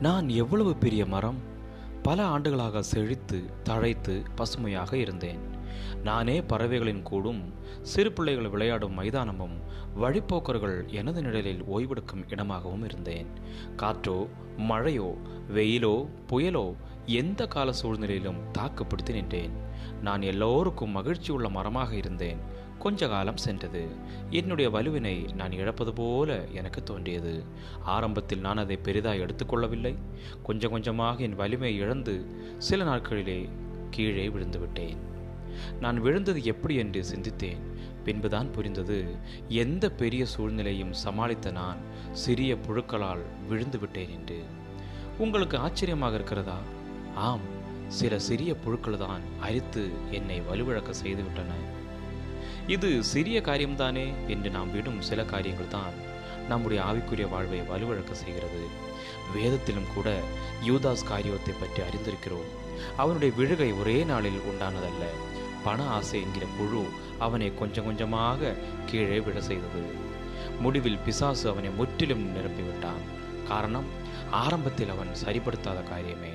நான் எவ்வளவு பெரிய மரம்? பல ஆண்டுகளாக செழித்து தழைத்து பசுமையாக இருந்தேன். நானே பறவைகளின் கூடும் சிறு பிள்ளைகள் விளையாடும் மைதானமும் வழிப்போக்கர்கள் எனது நிழலில் ஓய்வெடுக்கும் இடமாகவும் இருந்தேன். காற்றோ மழையோ வெயிலோ புயலோ எந்த கால சூழ்நிலையிலும் தாக்குப்பிடித்து நின்றேன். நான் எல்லோருக்கும் மகிழ்ச்சி உள்ள மரமாக இருந்தேன். கொஞ்ச காலம் சென்றது. என்னுடைய வலுவினை நான் இழப்பது போல எனக்கு தோன்றியது. ஆரம்பத்தில் நான் அதை பெரிதாக எடுத்துக்கொள்ளவில்லை கொஞ்சம் கொஞ்சமாக என் வலிமை இழந்து சில நாட்களிலே கீழே விழுந்து விட்டேன். நான் விழுந்தது எப்படி என்று சிந்தித்தேன். பின்புதான் புரிந்தது. எந்த பெரிய சூழ்நிலையும் சமாளித்த நான் சிறிய புழுக்களால் விழுந்து விட்டேன் என்று. உங்களுக்கு ஆச்சரியமாக இருக்கிறதா? ஆம் சில சிறிய புழுக்கள் தான் அரித்து என்னை வலுவிழக்க செய்துவிட்டன. இது சிறிய காரியம்தானே என்று நாம் விடும் சில காரியங்கள் தான் நம்முடைய ஆவிக்குரிய வாழ்வை வலுவிழக்க செய்கிறது. வேதத்திலும் கூட யூதாஸ் காரியத்தை பற்றி அறிந்திருக்கிறோம். அவனுடைய விழுகை ஒரே நாளில் உண்டானதல்ல. பண ஆசை என்கிற புழு அவனை கொஞ்சம் கொஞ்சமாக கீழே விழ செய்தது. முடிவில் பிசாசு அவனை முற்றிலும் நிரப்பிவிட்டான். காரணம் ஆரம்பத்தில் அவன் சரிப்படுத்தாத காரியமே.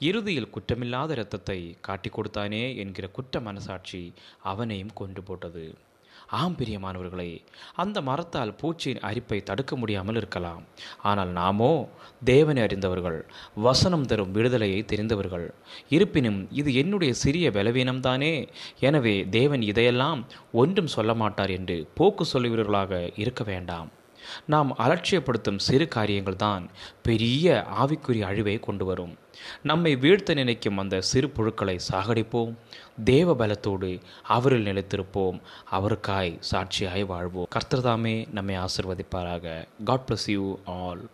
இறுதியில் குற்றமில்லாத இரத்தத்தை காட்டிக் கொடுத்தானே என்கிற குற்ற மனசாட்சி அவனையும் கொண்டு போட்டது. ஆம் பிரியமானவர்களே அந்த மரத்தால் பூச்சியின் அரிப்பை தடுக்க முடியாமல் இருக்கலாம். ஆனால் நாமோ தேவனை அறிந்தவர்கள் வசனம் தரும் விடுதலையை தெரிந்தவர்கள். இருப்பினும் இது என்னுடைய சிறிய பலவீனம்தானே? எனவே தேவன் இதையெல்லாம் ஒன்றும் சொல்ல மாட்டார் என்று போக்கு சொல்லுகிறவர்களாக இருக்க வேண்டாம். நாம் அலட்சியப்படுத்தும் சிறு காரியங்கள் தான் பெரிய ஆவிக்குரிய அழிவை கொண்டு வரும் நம்மை வீழ்த்த நினைக்கும் அந்த சிறு புழுக்களை சாகடிப்போம். தேவ பலத்தோடு அவரில் நிலைத்திருப்போம். அவருக்காய் சாட்சியாய் வாழ்வோம். கர்த்தர்தாமே நம்மை ஆசிர்வதிப்பாராக. God bless you all